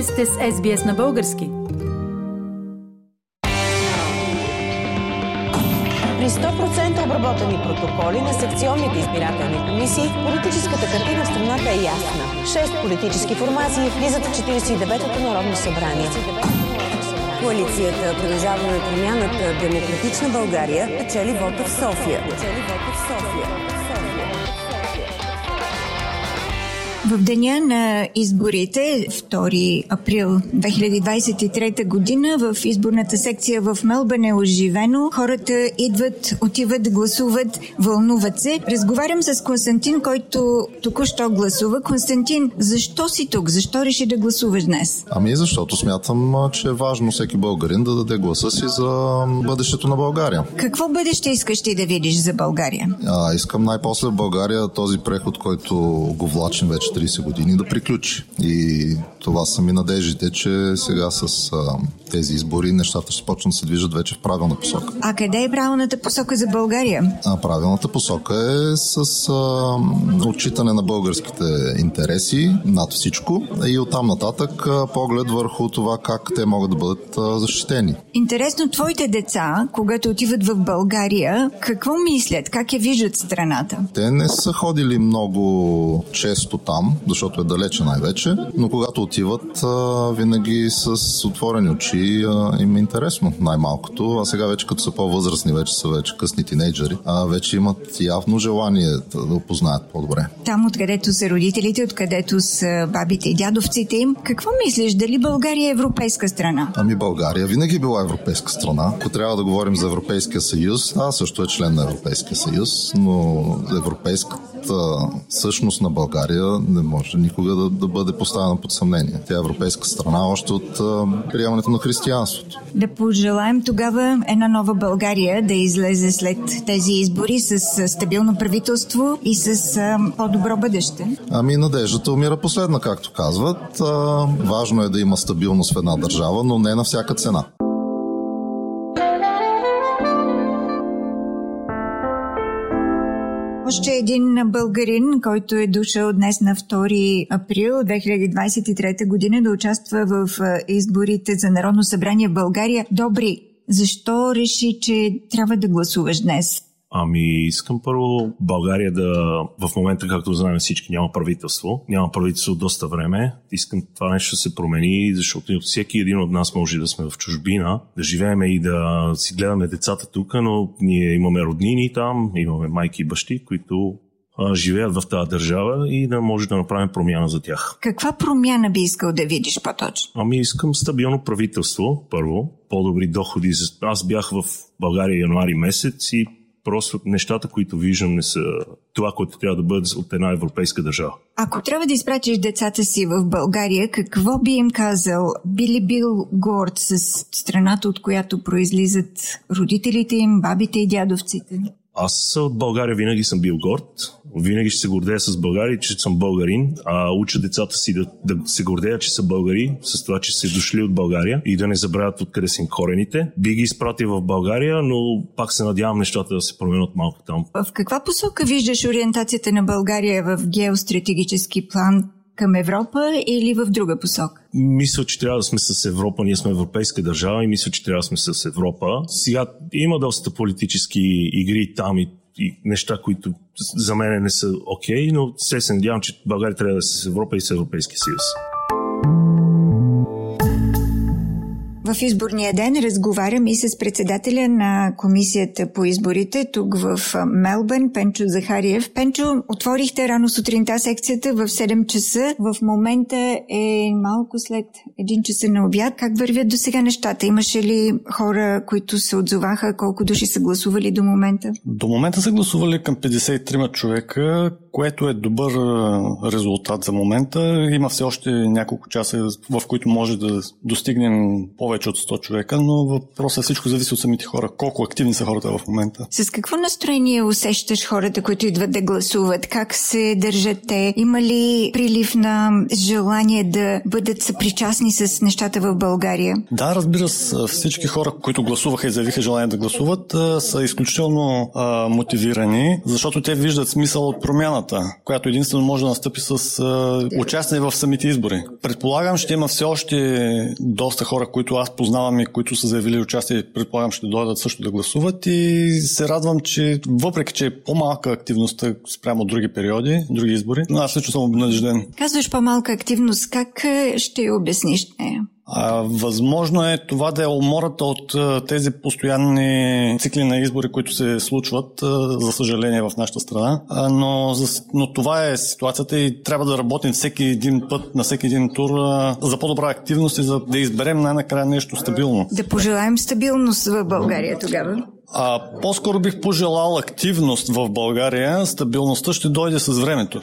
Вие сте с SBS на български. При 100% обработени протоколи на секционните избирателни комисии, политическата картина в страната е ясна. Шест политически формации влизат в 49-то Народно събрание. Коалицията Продължаваме промяната Демократична България печели вота в София. В деня на изборите, 2 април 2023 година, в изборната секция в Мелбън е оживено. Хората идват, отиват, гласуват, вълнуват се. Разговарям с Константин, който току-що гласува. Константин, защо си тук? Защо реши да гласуваш днес? Ами защото смятам, че е важно всеки българин да даде гласа си за бъдещето на България. Какво бъдеще искаш ти да видиш за България? А, искам най-после в България този преход, който го влачим вече 30 години да приключи. И това са ми надеждите, че сега с а, тези избори нещата ще почнат да се движат вече в правилна посока. А къде е правилната посока за България? А правилната посока е с а, отчитане на българските интереси над всичко и оттам нататък а, поглед върху това как те могат да бъдат а, защитени. Интересно, твоите деца, когато отиват в България, какво мислят? Как я виждат страната? Те не са ходили много често там, защото е далече най-вече, но когато отиват, а, винаги с отворени очи а, им е интересно, най-малкото. А сега вече като са по-възрастни, вече са вече късни тинейджери, а вече имат явно желание да, опознаят по-добре. Там, откъдето са родителите, откъдето са бабите и дядовците им, какво мислиш? Дали България е европейска страна? Ами България винаги е била европейска страна. Ако трябва да говорим за Европейския съюз, а също е член на Европейския съюз, но европейската същност на България не може никога да, да бъде поставена под съмнение. Тя е европейска страна още от а, приемането на християнството. Да пожелаем тогава една нова България да излезе след тези избори с стабилно правителство и с а, по-добро бъдеще. Ами надеждата умира последна, както казват. А, важно е да има стабилност в една държава, но не на всяка цена. Още един българин, който е дошъл днес на 2 април 2023 година да участва в изборите за Народно събрание в България. Добри, защо реши, че трябва да гласуваш днес? Ами, искам първо България да, в момента, както знаем всички, няма правителство. Няма правителство доста време. Искам това нещо да се промени, защото всеки един от нас може да сме в чужбина, да живееме и да си гледаме децата тук, но ние имаме роднини там, имаме майки и бащи, които а, живеят в тази държава и да може да направим промяна за тях. Каква промяна би искал да видиш по-точно? Ами искам стабилно правителство, първо, по-добри доходи. Аз бях в България януари месец и просто нещата, които виждам, не са това, което трябва да бъде от една европейска държава. Ако трябва да изпратиш децата си в България, какво би им казал? Би ли бил горд с страната, от която произлизат родителите им, бабите и дядовците? Аз от България винаги съм бил горд. Винаги ще се гордея с България, че съм българин. А уча децата си да, да се гордеят, че са българи, с това, че са дошли от България и да не забравят откъде са им корените. Би ги изпратил в България, но пак се надявам нещата да се променят малко там. В каква посока виждаш ориентацията на България в геостратегически план? към Европа или в друга посока? Мисля, че трябва да сме с Европа. Ние сме европейска държава и мисля, че трябва да сме с Европа. Сега има доста политически игри там и, и неща, които за мен не са окей, okay, но се се надявам, че България трябва да е с Европа и с Европейския съюз. В изборния ден разговарям и с председателя на комисията по изборите тук в Мелбърн, Пенчо Захариев. Пенчо, отворихте рано сутринта секцията в 7 часа. В момента е малко след 1 часа на обяд. Как вървят до сега нещата? Имаше ли хора, които се отзоваха? Колко души са гласували до момента? До момента са гласували към 53 човека, което е добър резултат за момента. Има все още няколко часа, в които може да достигнем повече от 100 човека, но въпросът е всичко зависи от самите хора. Колко активни са хората в момента. С какво настроение усещаш хората, които идват да гласуват? Как се държат те? Има ли прилив на желание да бъдат съпричастни с нещата в България? Да, разбира се. Всички хора, които гласуваха и заявиха желание да гласуват, са изключително а, мотивирани, защото те виждат смисъл от промяна промяната, която единствено може да настъпи с а, участие в самите избори. Предполагам, ще има все още доста хора, които аз познавам и които са заявили участие, предполагам, ще дойдат също да гласуват и се радвам, че въпреки, че е по-малка активността спрямо други периоди, други избори, аз лично съм обнадежден. Казваш по-малка активност. Как е, ще я обясниш нея? А, възможно е това да е умората от а, тези постоянни цикли на избори, които се случват, а, за съжаление, в нашата страна. А, но, за, но това е ситуацията и трябва да работим всеки един път, на всеки един тур а, за по-добра активност и за да изберем най-накрая нещо стабилно. Да пожелаем стабилност в България тогава. А, по-скоро бих пожелал активност в България. Стабилността ще дойде с времето.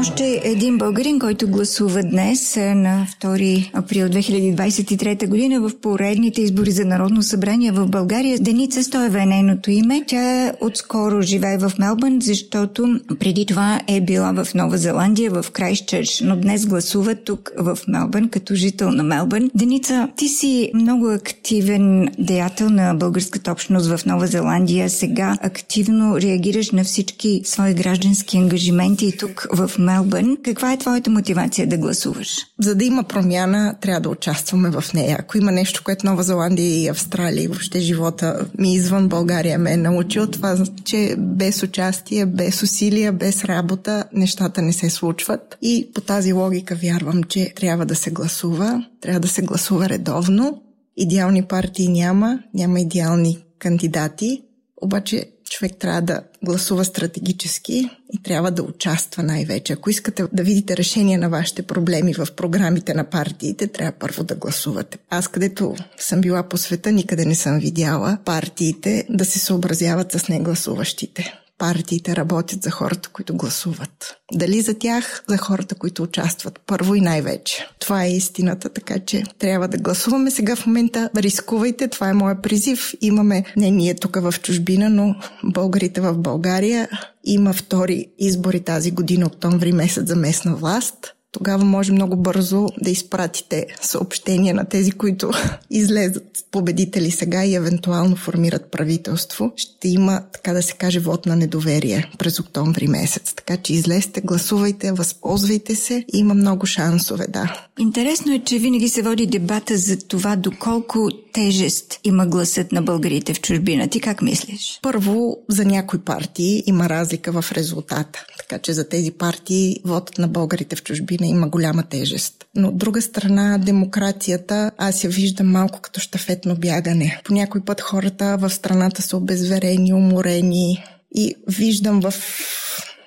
Още един българин, който гласува днес на 2 април 2023 година в поредните избори за Народно събрание в България. Деница Стоева е нейното име. Тя отскоро живее в Мелбърн, защото преди това е била в Нова Зеландия, в Крайстчърч, но днес гласува тук в Мелбърн, като жител на Мелбърн. Деница, ти си много активен деятел на българската общност в Нова Зеландия. Сега активно реагираш на всички свои граждански ангажименти тук в Мелбърн Мелбърн. Каква е твоята мотивация да гласуваш? За да има промяна, трябва да участваме в нея. Ако има нещо, което Нова Зеландия и Австралия и въобще живота ми извън България ме е научил, това че без участие, без усилия, без работа, нещата не се случват. И по тази логика вярвам, че трябва да се гласува, трябва да се гласува редовно. Идеални партии няма, няма идеални кандидати, обаче човек трябва да гласува стратегически и трябва да участва най-вече. Ако искате да видите решение на вашите проблеми в програмите на партиите, трябва първо да гласувате. Аз където съм била по света, никъде не съм видяла партиите да се съобразяват с негласуващите партиите работят за хората, които гласуват. Дали за тях, за хората, които участват първо и най-вече. Това е истината, така че трябва да гласуваме. Сега в момента рискувайте, това е моя призив. Имаме, не ние тук в чужбина, но българите в България. Има втори избори тази година, октомври месец за местна власт тогава може много бързо да изпратите съобщения на тези, които излезат победители сега и евентуално формират правителство. Ще има, така да се каже, вод на недоверие през октомври месец. Така че излезте, гласувайте, възползвайте се. Има много шансове, да. Интересно е, че винаги се води дебата за това доколко тежест има гласът на българите в чужбина. Ти как мислиш? Първо, за някои партии има разлика в резултата. Така че за тези партии водът на българите в чужбина има голяма тежест. Но от друга страна, демокрацията, аз я виждам малко като штафетно бягане. По някой път хората в страната са обезверени, уморени и виждам в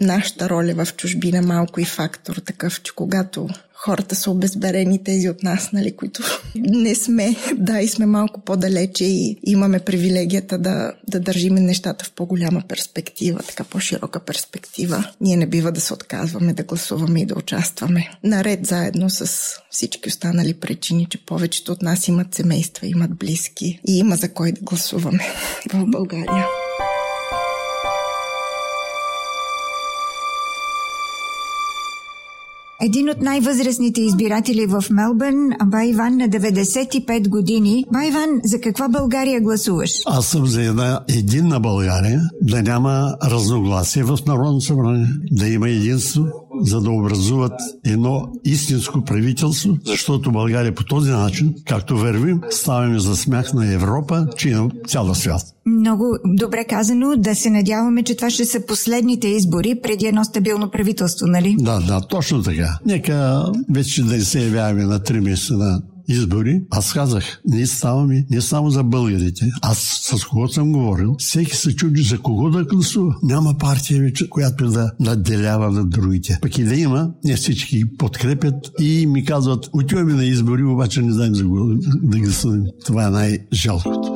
нашата роля в чужбина малко и фактор такъв, че когато хората са обезберени, тези от нас, нали, които не сме, да, и сме малко по-далече и имаме привилегията да, да държиме нещата в по-голяма перспектива, така по-широка перспектива. Ние не бива да се отказваме да гласуваме и да участваме. Наред заедно с всички останали причини, че повечето от нас имат семейства, имат близки и има за кой да гласуваме в България. Един от най-възрастните избиратели в Мелбърн, Байван на 95 години. Байван, за каква България гласуваш? Аз съм за една единна България, да няма разногласие в Народно събрание, да има единство, за да образуват едно истинско правителство, защото България по този начин, както вървим, ставаме за смях на Европа, че и на цял свят. Много добре казано. Да се надяваме, че това ще са последните избори преди едно стабилно правителство, нали? Да, да, точно така. Нека вече да не се явяваме на три месеца на избори, аз казах, ние ставаме не само за българите. Аз с кого съм говорил, всеки се чуди за кого да гласува. Няма партия вече, която да надделява на другите. Пък и да има, не всички подкрепят и ми казват, отиваме на избори, обаче не знаем за кого да гласуваме. Това е най-жалкото.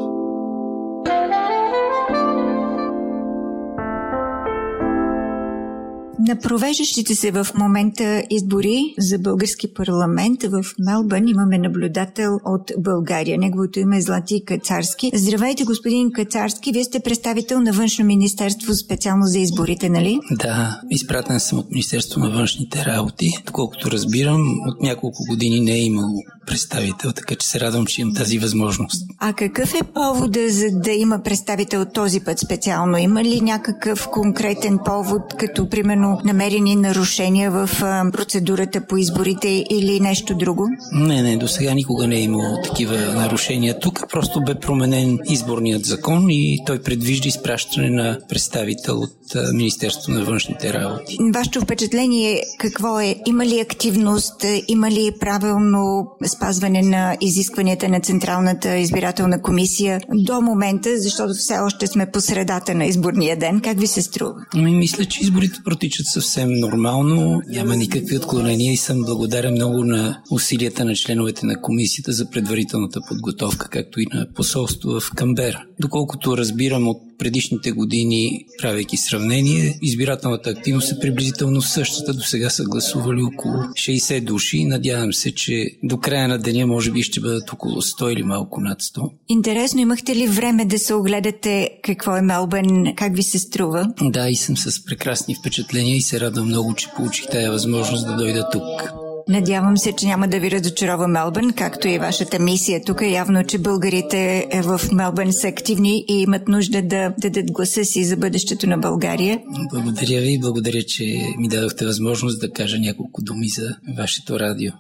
На провеждащите се в момента избори за български парламент в Мелбърн имаме наблюдател от България. Неговото име е Злати Кацарски. Здравейте, господин Кацарски. Вие сте представител на Външно министерство специално за изборите, нали? Да, изпратен съм от Министерство на външните работи. Доколкото разбирам, от няколко години не е имало представител, така че се радвам, че имам тази възможност. А какъв е повода за да има представител този път специално? Има ли някакъв конкретен повод, като примерно намерени нарушения в процедурата по изборите или нещо друго? Не, не, до сега никога не е имало такива нарушения. Тук просто бе променен изборният закон и той предвижда изпращане на представител от Министерството на външните работи. Вашето впечатление какво е? Има ли активност? Има ли правилно спазване на изискванията на Централната избирателна комисия до момента, защото все още сме по средата на изборния ден? Как ви се струва? Ами, мисля, че изборите протичат съвсем нормално. Няма никакви отклонения и съм благодарен много на усилията на членовете на комисията за предварителната подготовка, както и на посолство в Камбера. Доколкото разбирам от предишните години, правейки сравнение, избирателната активност е приблизително същата. До сега са гласували около 60 души. Надявам се, че до края на деня може би ще бъдат около 100 или малко над 100. Интересно, имахте ли време да се огледате какво е Мелбърн, как ви се струва? Да, и съм с прекрасни впечатления и се радвам много, че получих тая възможност да дойда тук. Надявам се, че няма да ви разочарова Мелбърн, както и вашата мисия. Тук е явно, че българите в Мелбърн са активни и имат нужда да дадат гласа си за бъдещето на България. Благодаря ви благодаря, че ми дадохте възможност да кажа няколко думи за вашето радио.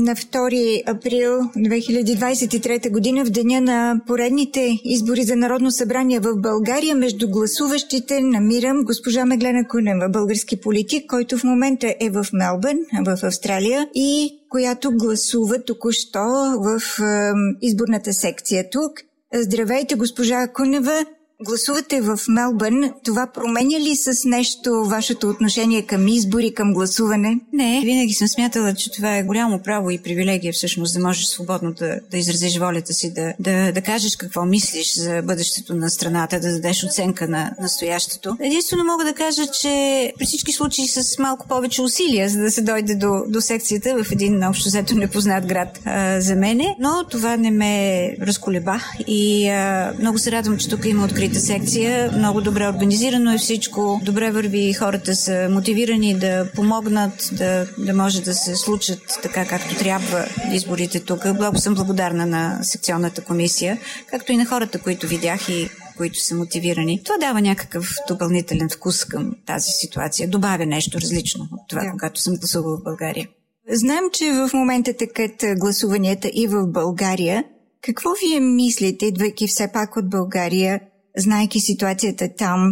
На 2 април 2023 година, в деня на поредните избори за Народно събрание в България, между гласуващите намирам госпожа Меглена Кунева, български политик, който в момента е в Мелбърн, в Австралия и която гласува току-що в е, изборната секция тук. Здравейте, госпожа Кунева гласувате в Мелбърн, това променя ли с нещо вашето отношение към избори, към гласуване? Не, винаги съм смятала, че това е голямо право и привилегия всъщност да можеш свободно да, да изразиш волята си, да, да, да кажеш какво мислиш за бъдещето на страната, да дадеш оценка на настоящето. Единствено мога да кажа, че при всички случаи с малко повече усилия, за да се дойде до, до секцията в един общо взето непознат град а, за мене, но това не ме разколеба и а, много се радвам, че тук има открит открита секция. Много добре организирано е всичко. Добре върви. Хората са мотивирани да помогнат, да, да може да се случат така както трябва изборите тук. Много съм благодарна на секционната комисия, както и на хората, които видях и които са мотивирани. Това дава някакъв допълнителен вкус към тази ситуация. Добавя нещо различно от това, да. когато съм гласувала в България. Знаем, че в момента текат гласуванията и в България. Какво вие мислите, идвайки все пак от България, знайки ситуацията там,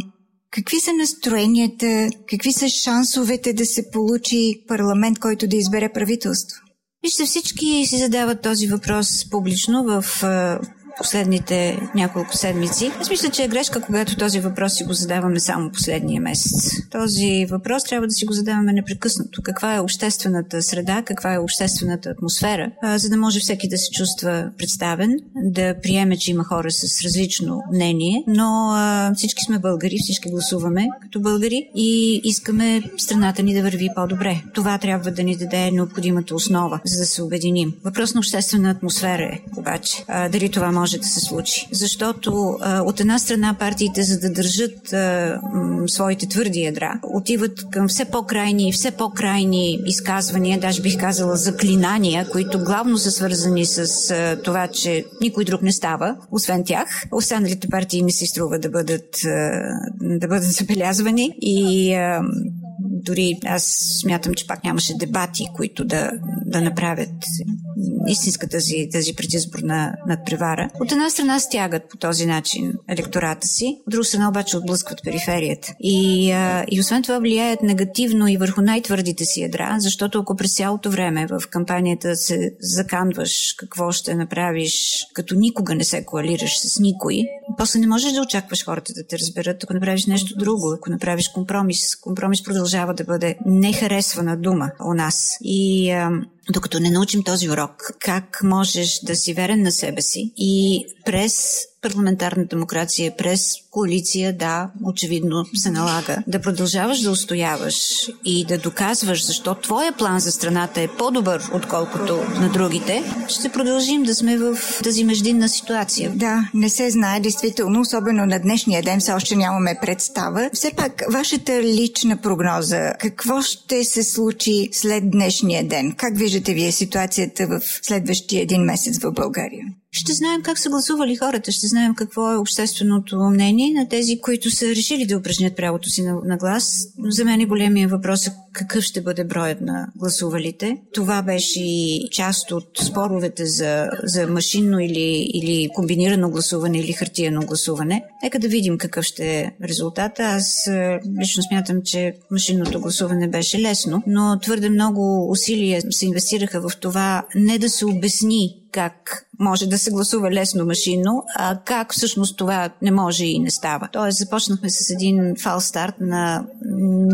какви са настроенията, какви са шансовете да се получи парламент, който да избере правителство? Вижте, всички си задават този въпрос публично в последните няколко седмици. Аз мисля, че е грешка, когато този въпрос си го задаваме само последния месец. Този въпрос трябва да си го задаваме непрекъснато. Каква е обществената среда, каква е обществената атмосфера, за да може всеки да се чувства представен, да приеме, че има хора с различно мнение, но всички сме българи, всички гласуваме като българи и искаме страната ни да върви по-добре. Това трябва да ни даде необходимата основа, за да се обединим. Въпрос на обществена атмосфера е обаче. Дали това може може да се случи. Защото а, от една страна партиите, за да държат а, м, своите твърди ядра, отиват към все по-крайни и все по-крайни изказвания, даже бих казала заклинания, които главно са свързани с а, това, че никой друг не става, освен тях. Останалите партии не си струва да бъдат, а, да бъдат забелязвани и а, дори аз смятам, че пак нямаше дебати, които да, да направят истинска тази, тази предизборна надпревара. От една страна стягат по този начин електората си, от друга страна обаче отблъскват периферията. И, а, и освен това влияят негативно и върху най-твърдите си ядра, защото ако през цялото време в кампанията се заканваш какво ще направиш, като никога не се коалираш с никой, после не можеш да очакваш хората да те разберат, ако направиш нещо друго, ако направиш компромис. Компромис продължава да бъде нехаресвана дума у нас. И а, докато не научим този урок, как можеш да си верен на себе си и през парламентарна демокрация, през коалиция, да, очевидно се налага да продължаваш да устояваш и да доказваш защо твоя план за страната е по-добър, отколкото на другите, ще продължим да сме в тази междинна ситуация. Да, не се знае действително, особено на днешния ден все още нямаме представа. Все пак, вашата лична прогноза, какво ще се случи след днешния ден? Как виждате вие ситуацията в следващия един месец в България? Ще знаем как са гласували хората, ще знаем какво е общественото мнение на тези, които са решили да упражнят правото си на, на глас. За мен е големия въпрос е какъв ще бъде броят на гласувалите. Това беше и част от споровете за, за машинно или, или комбинирано гласуване или хартиено гласуване. Нека да видим какъв ще е резултата. Аз е, лично смятам, че машинното гласуване беше лесно, но твърде много усилия се инвестираха в това не да се обясни как може да се гласува лесно машинно, а как всъщност това не може и не става. Тоест започнахме с един фал старт на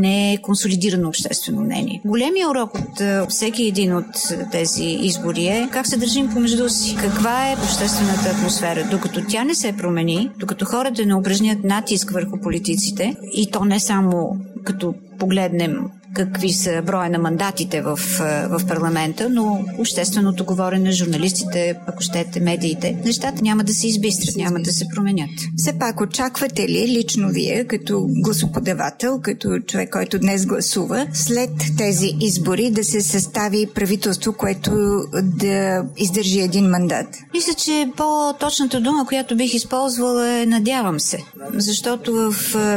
неконсолидирано обществено мнение. Големия урок от всеки един от тези избори е как се държим помежду си, каква е обществената атмосфера. Докато тя не се промени, докато хората не упражнят натиск върху политиците, и то не само като погледнем какви са броя на мандатите в, в парламента, но общественото говорене, журналистите, ако щете, медиите, нещата няма да се избистрят, няма да се променят. Все пак очаквате ли лично вие, като гласоподавател, като човек, който днес гласува, след тези избори да се състави правителство, което да издържи един мандат? Мисля, че по-точната дума, която бих използвала е надявам се. Защото в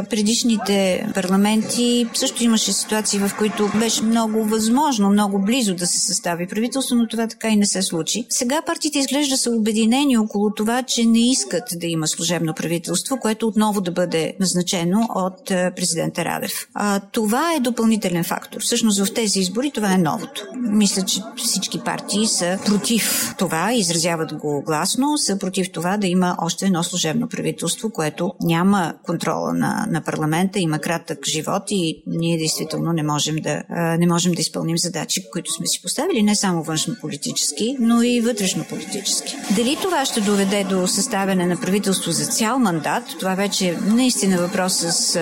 предишните парламенти също имаше ситуации, в които беше много възможно, много близо да се състави правителство, но това така и не се случи. Сега партиите изглежда са обединени около това, че не искат да има служебно правителство, което отново да бъде назначено от е, президента Радев. А, това е допълнителен фактор. Всъщност в тези избори това е новото. Мисля, че всички партии са против това, изразяват го гласно, са против това да има още едно служебно правителство, което няма контрола на, на парламента, има кратък живот и ние действително не можем можем да, не можем да изпълним задачи, които сме си поставили, не само външно-политически, но и вътрешно-политически. Дали това ще доведе до съставяне на правителство за цял мандат, това вече е наистина въпрос с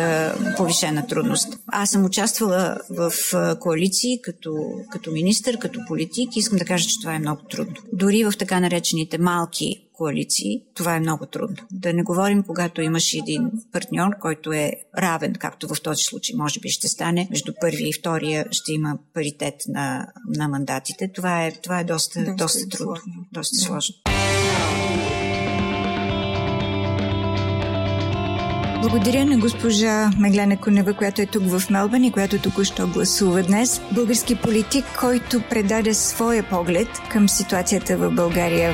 повишена трудност. Аз съм участвала в коалиции като, като министър, като политик и искам да кажа, че това е много трудно. Дори в така наречените малки коалиции, това е много трудно. Да не говорим, когато имаш един партньор, който е равен, както в този случай може би ще стане, между първия и втория ще има паритет на, на мандатите. Това е, това е доста, доста, доста трудно, сложно. доста да. сложно. Благодаря на госпожа Меглена Конева, която е тук в Мелбън и която току-що гласува днес. Български политик, който предаде своя поглед към ситуацията в България.